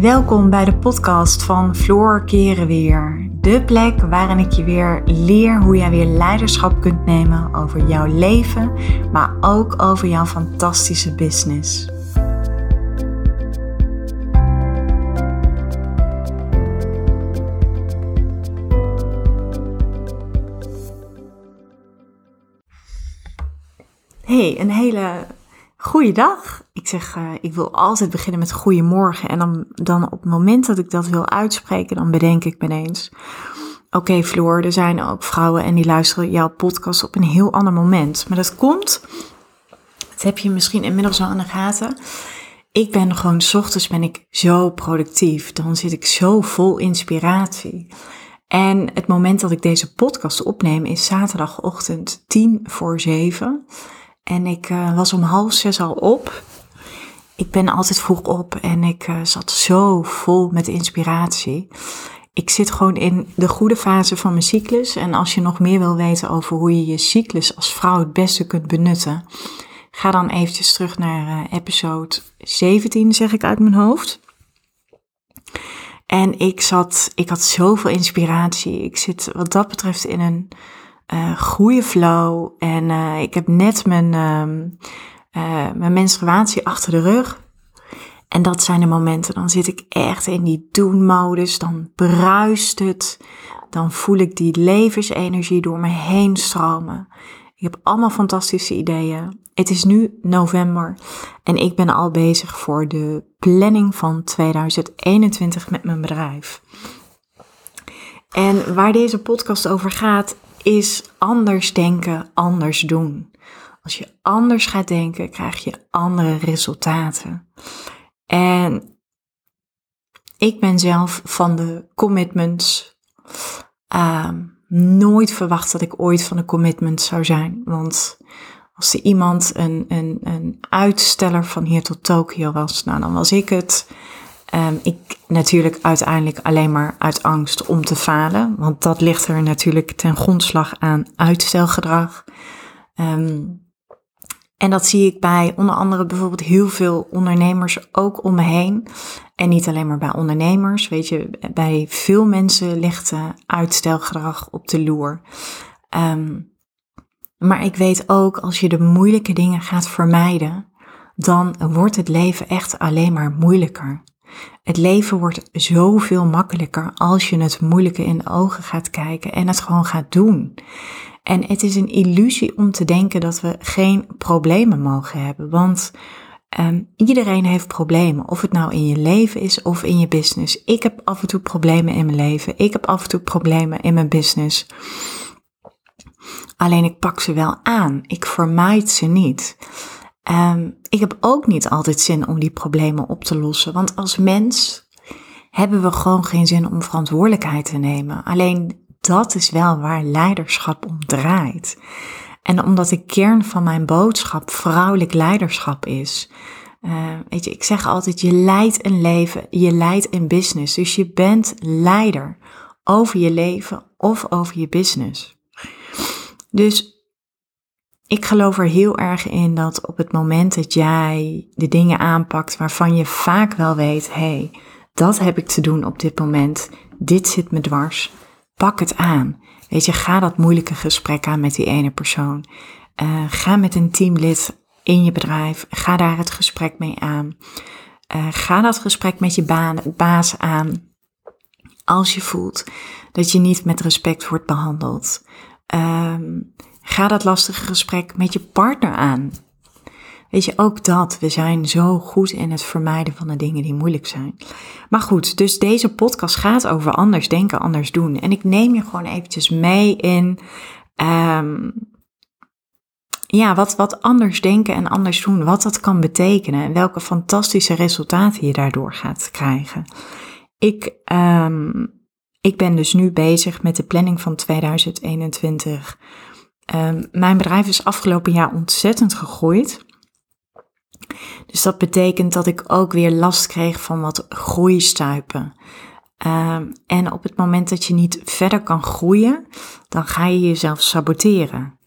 Welkom bij de podcast van Floor Keren Weer. De plek waarin ik je weer leer hoe jij weer leiderschap kunt nemen over jouw leven, maar ook over jouw fantastische business. Hey, een hele Goeiedag. Ik zeg, uh, ik wil altijd beginnen met goedemorgen. En dan, dan op het moment dat ik dat wil uitspreken, dan bedenk ik me. Oké, Floor, er zijn ook vrouwen en die luisteren jouw podcast op een heel ander moment. Maar dat komt, dat heb je misschien inmiddels al aan de gaten. Ik ben gewoon, s ochtends ben ik zo productief. Dan zit ik zo vol inspiratie. En het moment dat ik deze podcast opneem is zaterdagochtend tien voor zeven. En ik uh, was om half zes al op. Ik ben altijd vroeg op en ik uh, zat zo vol met inspiratie. Ik zit gewoon in de goede fase van mijn cyclus. En als je nog meer wil weten over hoe je je cyclus als vrouw het beste kunt benutten, ga dan eventjes terug naar uh, episode 17, zeg ik uit mijn hoofd. En ik zat, ik had zoveel inspiratie. Ik zit wat dat betreft in een uh, goede flow. En ik heb net mijn, uh, mijn menstruatie achter de rug. En dat zijn de momenten, dan zit ik echt in die doen-modus. Dan bruist het. Dan voel ik die levensenergie door me heen stromen. Ik heb allemaal fantastische ideeën. Het is nu november en ik ben al bezig voor de planning van 2021 met mijn bedrijf. En waar deze podcast over gaat, is anders denken, anders doen. Als je anders gaat denken, krijg je andere resultaten. En ik ben zelf van de commitments. Uh, nooit verwacht dat ik ooit van de commitments zou zijn. Want als er iemand een, een, een uitsteller van hier tot Tokio was, nou dan was ik het. Um, ik natuurlijk uiteindelijk alleen maar uit angst om te falen, want dat ligt er natuurlijk ten grondslag aan uitstelgedrag. Um, en dat zie ik bij onder andere bijvoorbeeld heel veel ondernemers ook om me heen. En niet alleen maar bij ondernemers. Weet je, bij veel mensen ligt uh, uitstelgedrag op de loer. Um, maar ik weet ook, als je de moeilijke dingen gaat vermijden, dan wordt het leven echt alleen maar moeilijker. Het leven wordt zoveel makkelijker als je het moeilijke in de ogen gaat kijken en het gewoon gaat doen. En het is een illusie om te denken dat we geen problemen mogen hebben, want um, iedereen heeft problemen, of het nou in je leven is of in je business. Ik heb af en toe problemen in mijn leven, ik heb af en toe problemen in mijn business. Alleen ik pak ze wel aan, ik vermijd ze niet. Um, ik heb ook niet altijd zin om die problemen op te lossen. Want als mens hebben we gewoon geen zin om verantwoordelijkheid te nemen. Alleen dat is wel waar leiderschap om draait. En omdat de kern van mijn boodschap vrouwelijk leiderschap is. Uh, weet je, ik zeg altijd, je leidt een leven, je leidt een business. Dus je bent leider over je leven of over je business. Dus ik geloof er heel erg in dat op het moment dat jij de dingen aanpakt waarvan je vaak wel weet, hé, hey, dat heb ik te doen op dit moment, dit zit me dwars, pak het aan. Weet je, ga dat moeilijke gesprek aan met die ene persoon. Uh, ga met een teamlid in je bedrijf, ga daar het gesprek mee aan. Uh, ga dat gesprek met je baas aan. Als je voelt dat je niet met respect wordt behandeld. Um, Ga dat lastige gesprek met je partner aan. Weet je, ook dat. We zijn zo goed in het vermijden van de dingen die moeilijk zijn. Maar goed, dus deze podcast gaat over anders denken, anders doen. En ik neem je gewoon eventjes mee in. Um, ja, wat, wat anders denken en anders doen, wat dat kan betekenen en welke fantastische resultaten je daardoor gaat krijgen. Ik, um, ik ben dus nu bezig met de planning van 2021. Um, mijn bedrijf is afgelopen jaar ontzettend gegroeid. Dus dat betekent dat ik ook weer last kreeg van wat groeistuipen. Um, en op het moment dat je niet verder kan groeien, dan ga je jezelf saboteren.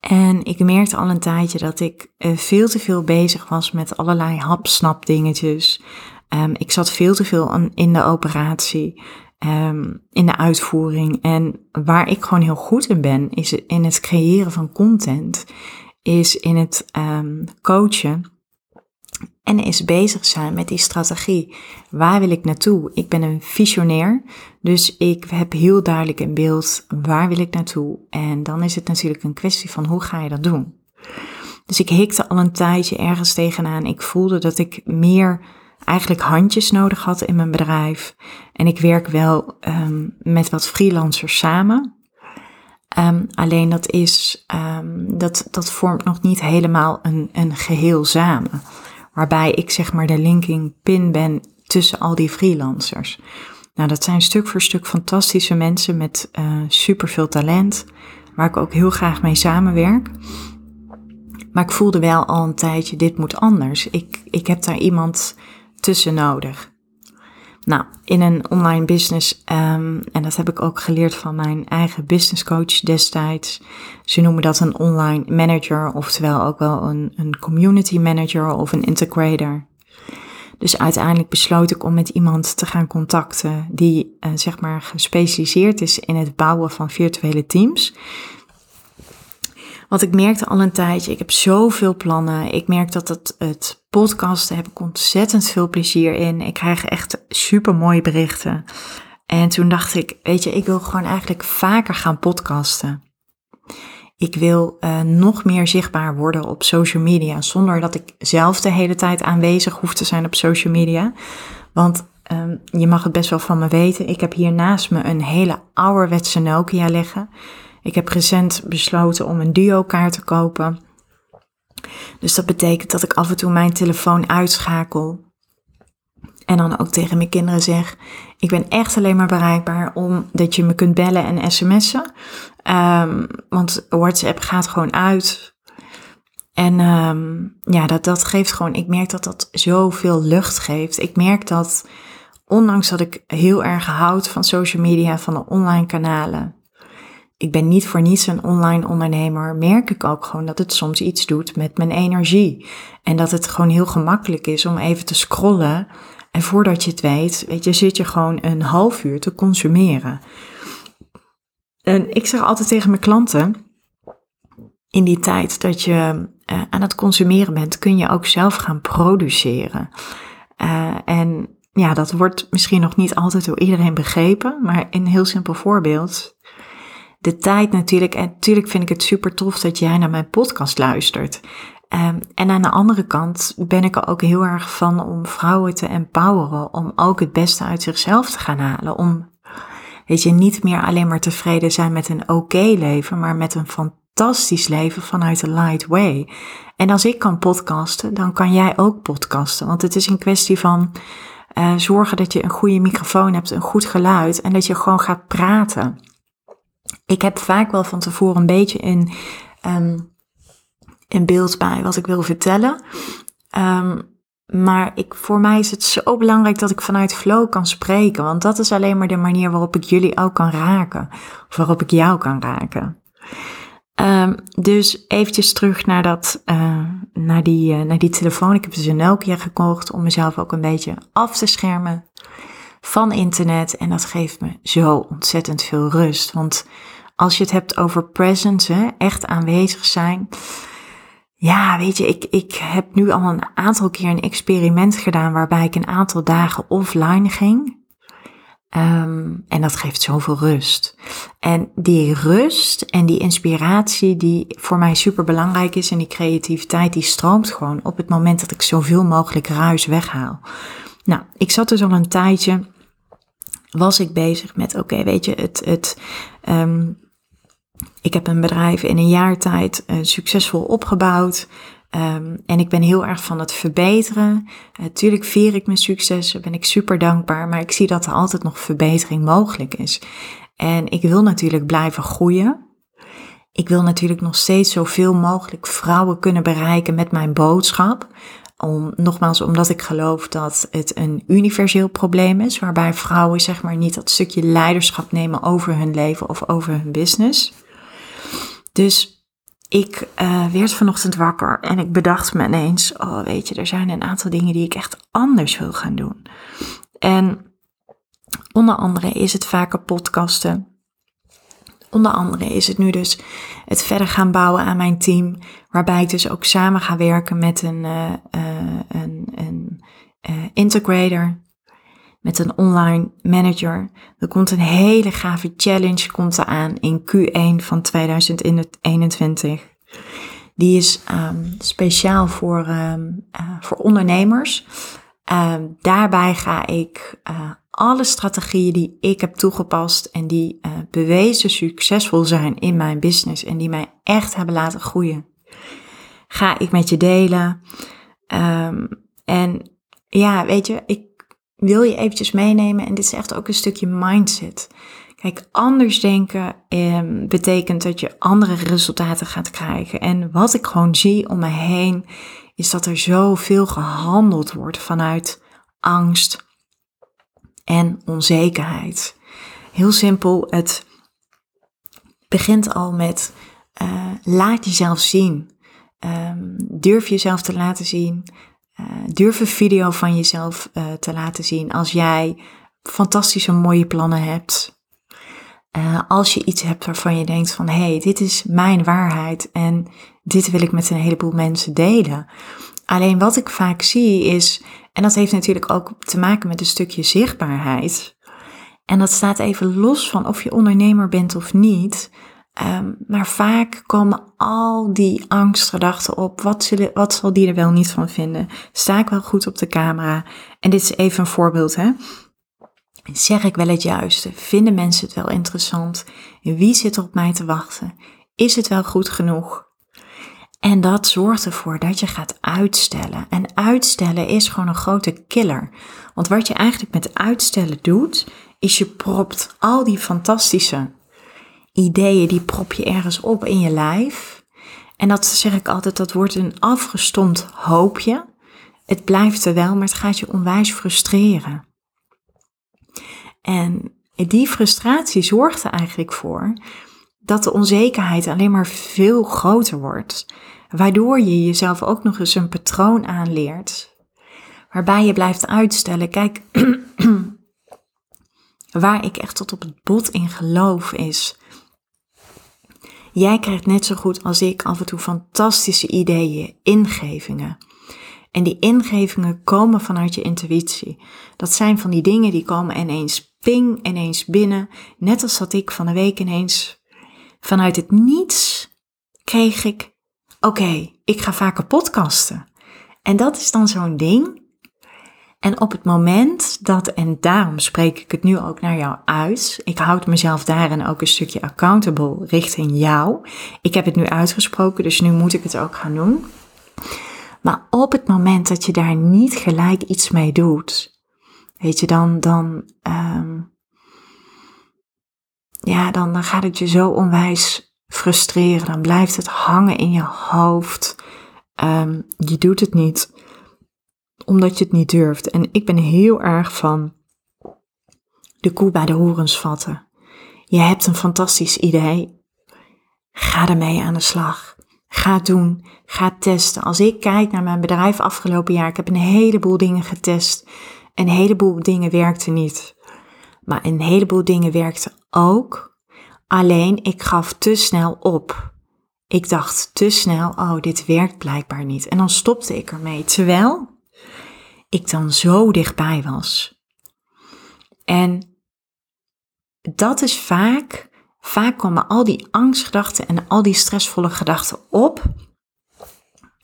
En ik merkte al een tijdje dat ik uh, veel te veel bezig was met allerlei hapsnap dingetjes. Um, ik zat veel te veel in de operatie, um, in de uitvoering. En waar ik gewoon heel goed in ben, is in het creëren van content, is in het um, coachen. En is bezig zijn met die strategie. Waar wil ik naartoe? Ik ben een visionair, dus ik heb heel duidelijk in beeld waar wil ik naartoe. En dan is het natuurlijk een kwestie van hoe ga je dat doen. Dus ik hikte al een tijdje ergens tegenaan. Ik voelde dat ik meer eigenlijk handjes nodig had in mijn bedrijf. En ik werk wel um, met wat freelancers samen. Um, alleen dat is, um, dat, dat vormt nog niet helemaal een, een geheel samen. Waarbij ik zeg maar de linking pin ben tussen al die freelancers. Nou, dat zijn stuk voor stuk fantastische mensen met uh, super veel talent. Waar ik ook heel graag mee samenwerk. Maar ik voelde wel al een tijdje, dit moet anders. Ik, ik heb daar iemand tussen nodig. Nou, in een online business, um, en dat heb ik ook geleerd van mijn eigen business coach destijds. Ze noemen dat een online manager, oftewel ook wel een, een community manager of een integrator. Dus uiteindelijk besloot ik om met iemand te gaan contacten die uh, zeg maar gespecialiseerd is in het bouwen van virtuele teams. Want ik merkte al een tijdje, ik heb zoveel plannen. Ik merk dat het, het podcasten heb ik ontzettend veel plezier in. Ik krijg echt super mooie berichten. En toen dacht ik, weet je, ik wil gewoon eigenlijk vaker gaan podcasten. Ik wil uh, nog meer zichtbaar worden op social media, zonder dat ik zelf de hele tijd aanwezig hoef te zijn op social media. Want um, je mag het best wel van me weten. Ik heb hier naast me een hele ouderwetse Nokia liggen. Ik heb recent besloten om een duo-kaart te kopen. Dus dat betekent dat ik af en toe mijn telefoon uitschakel. En dan ook tegen mijn kinderen zeg: Ik ben echt alleen maar bereikbaar omdat je me kunt bellen en sms'en. Um, want WhatsApp gaat gewoon uit. En um, ja, dat, dat geeft gewoon, ik merk dat dat zoveel lucht geeft. Ik merk dat, ondanks dat ik heel erg houd van social media, van de online kanalen, ik ben niet voor niets een online ondernemer, merk ik ook gewoon dat het soms iets doet met mijn energie. En dat het gewoon heel gemakkelijk is om even te scrollen. En voordat je het weet, weet je, zit je gewoon een half uur te consumeren. En ik zeg altijd tegen mijn klanten, in die tijd dat je uh, aan het consumeren bent, kun je ook zelf gaan produceren. Uh, en ja, dat wordt misschien nog niet altijd door iedereen begrepen, maar een heel simpel voorbeeld de tijd natuurlijk. En natuurlijk vind ik het super tof dat jij naar mijn podcast luistert. Um, en aan de andere kant ben ik er ook heel erg van om vrouwen te empoweren. Om ook het beste uit zichzelf te gaan halen. Om, weet je, niet meer alleen maar tevreden zijn met een oké leven, maar met een fantastisch leven vanuit de light way. En als ik kan podcasten, dan kan jij ook podcasten. Want het is een kwestie van uh, zorgen dat je een goede microfoon hebt, een goed geluid en dat je gewoon gaat praten. Ik heb vaak wel van tevoren een beetje in, um, in beeld bij wat ik wil vertellen. Um, maar ik, voor mij is het zo belangrijk dat ik vanuit flow kan spreken. Want dat is alleen maar de manier waarop ik jullie ook kan raken. Of waarop ik jou kan raken. Um, dus eventjes terug naar, dat, uh, naar, die, uh, naar die telefoon. Ik heb dus een Nokia gekocht om mezelf ook een beetje af te schermen van internet. En dat geeft me zo ontzettend veel rust. Want als je het hebt over presence, hè, echt aanwezig zijn. Ja, weet je, ik, ik heb nu al een aantal keer een experiment gedaan waarbij ik een aantal dagen offline ging. Um, en dat geeft zoveel rust. En die rust en die inspiratie die voor mij super belangrijk is en die creativiteit die stroomt gewoon op het moment dat ik zoveel mogelijk ruis weghaal. Nou, ik zat dus al een tijdje, was ik bezig met, oké, weet je, het, het um, ik heb een bedrijf in een jaar tijd uh, succesvol opgebouwd. Um, en ik ben heel erg van het verbeteren. Natuurlijk uh, vier ik mijn successen, ben ik super dankbaar. Maar ik zie dat er altijd nog verbetering mogelijk is. En ik wil natuurlijk blijven groeien. Ik wil natuurlijk nog steeds zoveel mogelijk vrouwen kunnen bereiken met mijn boodschap. Om, nogmaals, omdat ik geloof dat het een universeel probleem is, waarbij vrouwen zeg maar niet dat stukje leiderschap nemen over hun leven of over hun business. Dus ik uh, werd vanochtend wakker en ik bedacht me ineens, oh weet je, er zijn een aantal dingen die ik echt anders wil gaan doen. En onder andere is het vaker podcasten. Onder andere is het nu dus het verder gaan bouwen aan mijn team, waarbij ik dus ook samen ga werken met een, uh, uh, een, een integrator, met een online manager. Er komt een hele gave challenge komt aan in Q1 van 2021. Die is um, speciaal voor, um, uh, voor ondernemers. Um, daarbij ga ik uh, alle strategieën die ik heb toegepast en die uh, bewezen succesvol zijn in mijn business en die mij echt hebben laten groeien, ga ik met je delen. en ja, weet je, ik wil je eventjes meenemen. En dit is echt ook een stukje mindset. Kijk, anders denken eh, betekent dat je andere resultaten gaat krijgen. En wat ik gewoon zie om me heen, is dat er zoveel gehandeld wordt vanuit angst en onzekerheid. Heel simpel, het begint al met uh, laat jezelf zien. Um, durf jezelf te laten zien. Uh, durf een video van jezelf uh, te laten zien als jij fantastische mooie plannen hebt. Uh, als je iets hebt waarvan je denkt van hé, hey, dit is mijn waarheid en dit wil ik met een heleboel mensen delen. Alleen wat ik vaak zie is, en dat heeft natuurlijk ook te maken met een stukje zichtbaarheid. En dat staat even los van of je ondernemer bent of niet. Um, maar vaak komen al die angstgedachten op. Wat, zullen, wat zal die er wel niet van vinden? Sta ik wel goed op de camera? En dit is even een voorbeeld, hè? Zeg ik wel het juiste? Vinden mensen het wel interessant? Wie zit er op mij te wachten? Is het wel goed genoeg? En dat zorgt ervoor dat je gaat uitstellen. En uitstellen is gewoon een grote killer. Want wat je eigenlijk met uitstellen doet, is je propt al die fantastische ideeën, die prop je ergens op in je lijf. En dat zeg ik altijd, dat wordt een afgestompt hoopje. Het blijft er wel, maar het gaat je onwijs frustreren. En die frustratie zorgt er eigenlijk voor dat de onzekerheid alleen maar veel groter wordt. Waardoor je jezelf ook nog eens een patroon aanleert. Waarbij je blijft uitstellen. Kijk, waar ik echt tot op het bot in geloof is Jij krijgt net zo goed als ik af en toe fantastische ideeën, ingevingen. En die ingevingen komen vanuit je intuïtie. Dat zijn van die dingen die komen ineens ping, ineens binnen. Net als dat ik van de week ineens vanuit het niets kreeg ik, oké, ik ga vaker podcasten. En dat is dan zo'n ding en op het moment dat, en daarom spreek ik het nu ook naar jou uit, ik houd mezelf daarin ook een stukje accountable richting jou. Ik heb het nu uitgesproken, dus nu moet ik het ook gaan doen. Maar op het moment dat je daar niet gelijk iets mee doet, weet je, dan, dan, um, ja, dan, gaat het je zo onwijs frustreren. Dan blijft het hangen in je hoofd. Um, je doet het niet omdat je het niet durft. En ik ben heel erg van de koe bij de horens vatten. Je hebt een fantastisch idee. Ga ermee aan de slag. Ga doen. Ga testen. Als ik kijk naar mijn bedrijf afgelopen jaar, ik heb een heleboel dingen getest. Een heleboel dingen werkten niet. Maar een heleboel dingen werkten ook. Alleen ik gaf te snel op. Ik dacht te snel, oh, dit werkt blijkbaar niet. En dan stopte ik ermee. Terwijl ik dan zo dichtbij was. En dat is vaak, vaak komen al die angstgedachten en al die stressvolle gedachten op.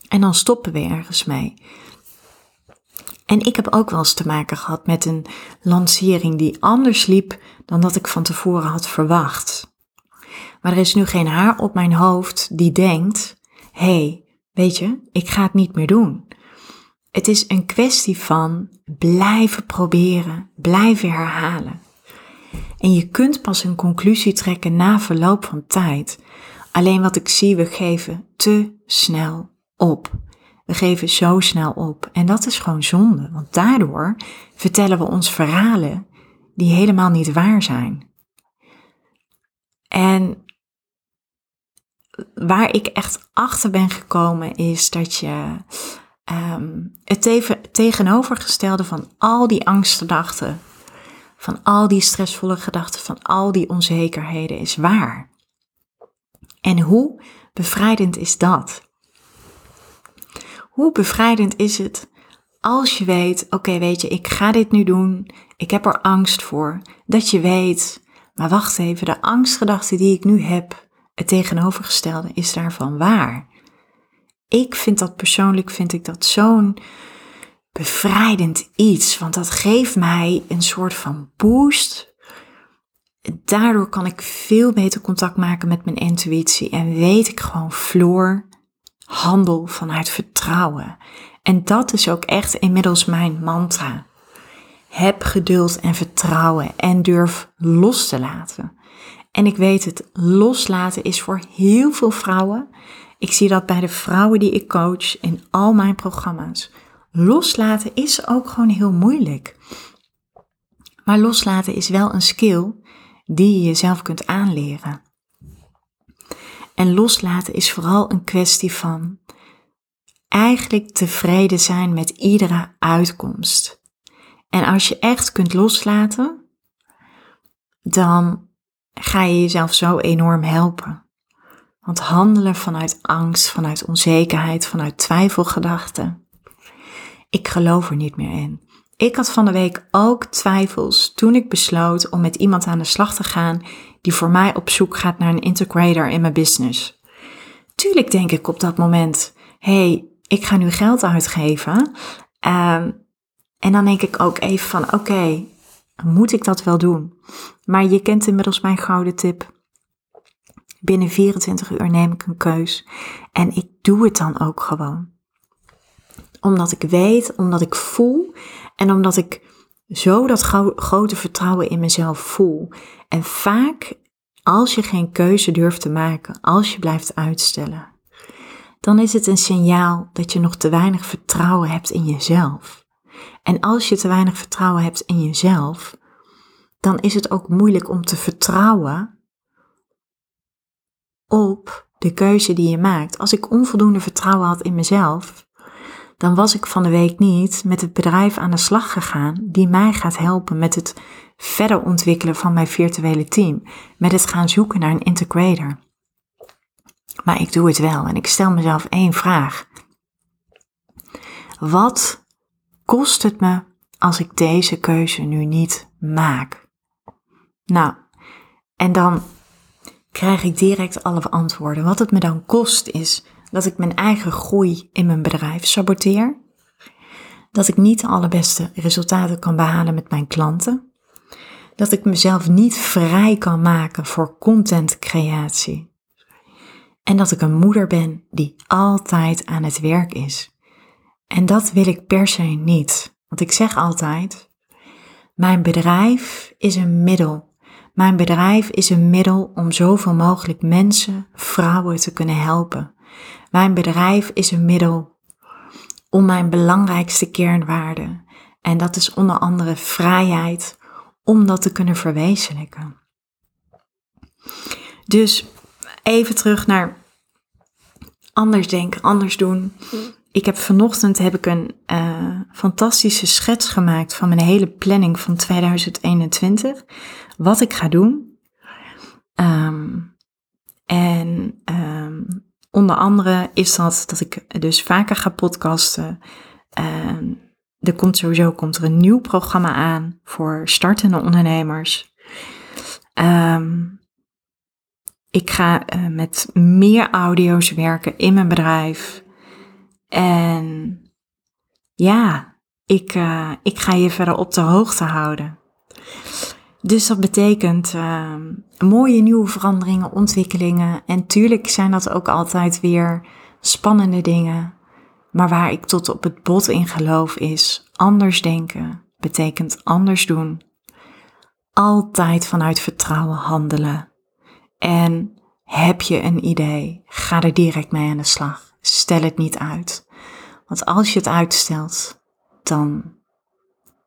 En dan stoppen we ergens mee. En ik heb ook wel eens te maken gehad met een lancering die anders liep dan dat ik van tevoren had verwacht. Maar er is nu geen haar op mijn hoofd die denkt: hé, hey, weet je, ik ga het niet meer doen. Het is een kwestie van blijven proberen, blijven herhalen. En je kunt pas een conclusie trekken na verloop van tijd. Alleen wat ik zie, we geven te snel op. We geven zo snel op. En dat is gewoon zonde, want daardoor vertellen we ons verhalen die helemaal niet waar zijn. En waar ik echt achter ben gekomen is dat je ehm, het tegenovergestelde van al die angstgedachten, van al die stressvolle gedachten, van al die onzekerheden is waar. En hoe bevrijdend is dat? Hoe bevrijdend is het als je weet, oké, weet je, ik ga dit nu doen, ik heb er angst voor, dat je weet, maar wacht even, de angstgedachte die ik nu heb, het tegenovergestelde is daarvan waar. Ik vind dat persoonlijk, vind ik dat zo'n bevrijdend iets, want dat geeft mij een soort van boost. Daardoor kan ik veel beter contact maken met mijn intuïtie en weet ik gewoon, Floor, handel vanuit vertrouwen. En dat is ook echt inmiddels mijn mantra. Heb geduld en vertrouwen en durf los te laten. En ik weet het, loslaten is voor heel veel vrouwen. Ik zie dat bij de vrouwen die ik coach in al mijn programma's. Loslaten is ook gewoon heel moeilijk. Maar loslaten is wel een skill die je jezelf kunt aanleren. En loslaten is vooral een kwestie van eigenlijk tevreden zijn met iedere uitkomst. En als je echt kunt loslaten, dan ga je jezelf zo enorm helpen. Want handelen vanuit angst, vanuit onzekerheid, vanuit twijfelgedachten, ik geloof er niet meer in. Ik had van de week ook twijfels toen ik besloot om met iemand aan de slag te gaan die voor mij op zoek gaat naar een integrator in mijn business. Tuurlijk denk ik op dat moment, hey, ik ga nu geld uitgeven. Ehm, en dan denk ik ook even van, oké, moet ik dat wel doen? Maar je kent inmiddels mijn gouden tip. Binnen 24 uur neem ik een keus. En ik doe het dan ook gewoon. Omdat ik weet, omdat ik voel en omdat ik zo dat grote vertrouwen in mezelf voel. En vaak, als je geen keuze durft te maken, als je blijft uitstellen, dan is het een signaal dat je nog te weinig vertrouwen hebt in jezelf. En als je te weinig vertrouwen hebt in jezelf, dan is het ook moeilijk om te vertrouwen op de keuze die je maakt. Als ik onvoldoende vertrouwen had in mezelf, dan was ik van de week niet met het bedrijf aan de slag gegaan die mij gaat helpen met het verder ontwikkelen van mijn virtuele team, met het gaan zoeken naar een integrator. Maar ik doe het wel en ik stel mezelf één vraag. Wat kost het me als ik deze keuze nu niet maak? Nou, en dan krijg ik direct alle antwoorden. Wat het me dan kost is dat ik mijn eigen groei in mijn bedrijf saboteer. Dat ik niet de allerbeste resultaten kan behalen met mijn klanten. Dat ik mezelf niet vrij kan maken voor contentcreatie. En dat ik een moeder ben die altijd aan het werk is. En dat wil ik per se niet. Want ik zeg altijd, mijn bedrijf is een middel. Mijn bedrijf is een middel om zoveel mogelijk mensen, vrouwen te kunnen helpen. Mijn bedrijf is een middel om mijn belangrijkste kernwaarden, en dat is onder andere vrijheid, om dat te kunnen verwezenlijken. Dus even terug naar anders denken, anders doen. Ik heb vanochtend heb ik een uh, fantastische schets gemaakt van mijn hele planning van 2021. Wat ik ga doen. Um, en um, onder andere is dat dat ik dus vaker ga podcasten. Er komt sowieso komt er een nieuw programma aan voor startende ondernemers. Um, ik ga uh, met meer audio's werken in mijn bedrijf. En ja, ik, uh, ik ga je verder op de hoogte houden. Dus dat betekent uh, mooie nieuwe veranderingen, ontwikkelingen. En tuurlijk zijn dat ook altijd weer spannende dingen. Maar waar ik tot op het bot in geloof is anders denken betekent anders doen. Altijd vanuit vertrouwen handelen. En heb je een idee, ga er direct mee aan de slag. Stel het niet uit. Want als je het uitstelt, dan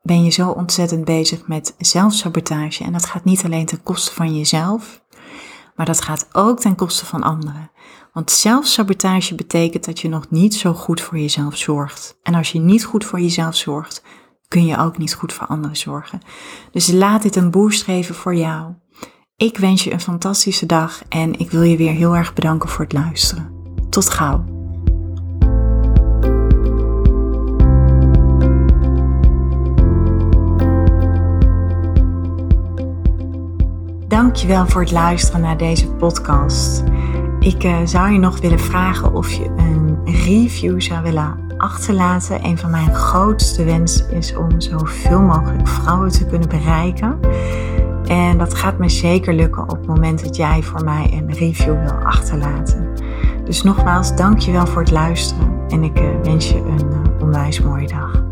ben je zo ontzettend bezig met zelfsabotage. En dat gaat niet alleen ten koste van jezelf, Maar dat gaat ook ten koste van anderen. Want zelfsabotage betekent dat je nog niet zo goed voor jezelf zorgt. En als je niet goed voor jezelf zorgt, kun je ook niet goed voor anderen zorgen. Dus laat dit een boost geven voor jou. Ik wens je een fantastische dag en ik wil je weer heel erg bedanken voor het luisteren. Tot gauw. Dankjewel voor het luisteren naar deze podcast. Ik uh, zou je nog willen vragen of je een review zou willen achterlaten. Een van mijn grootste wensen is om zoveel mogelijk vrouwen te kunnen bereiken. En dat gaat me zeker lukken op het moment dat jij voor mij een review wil achterlaten. Dus nogmaals, dankjewel voor het luisteren en ik uh, wens je een uh, onwijs mooie dag.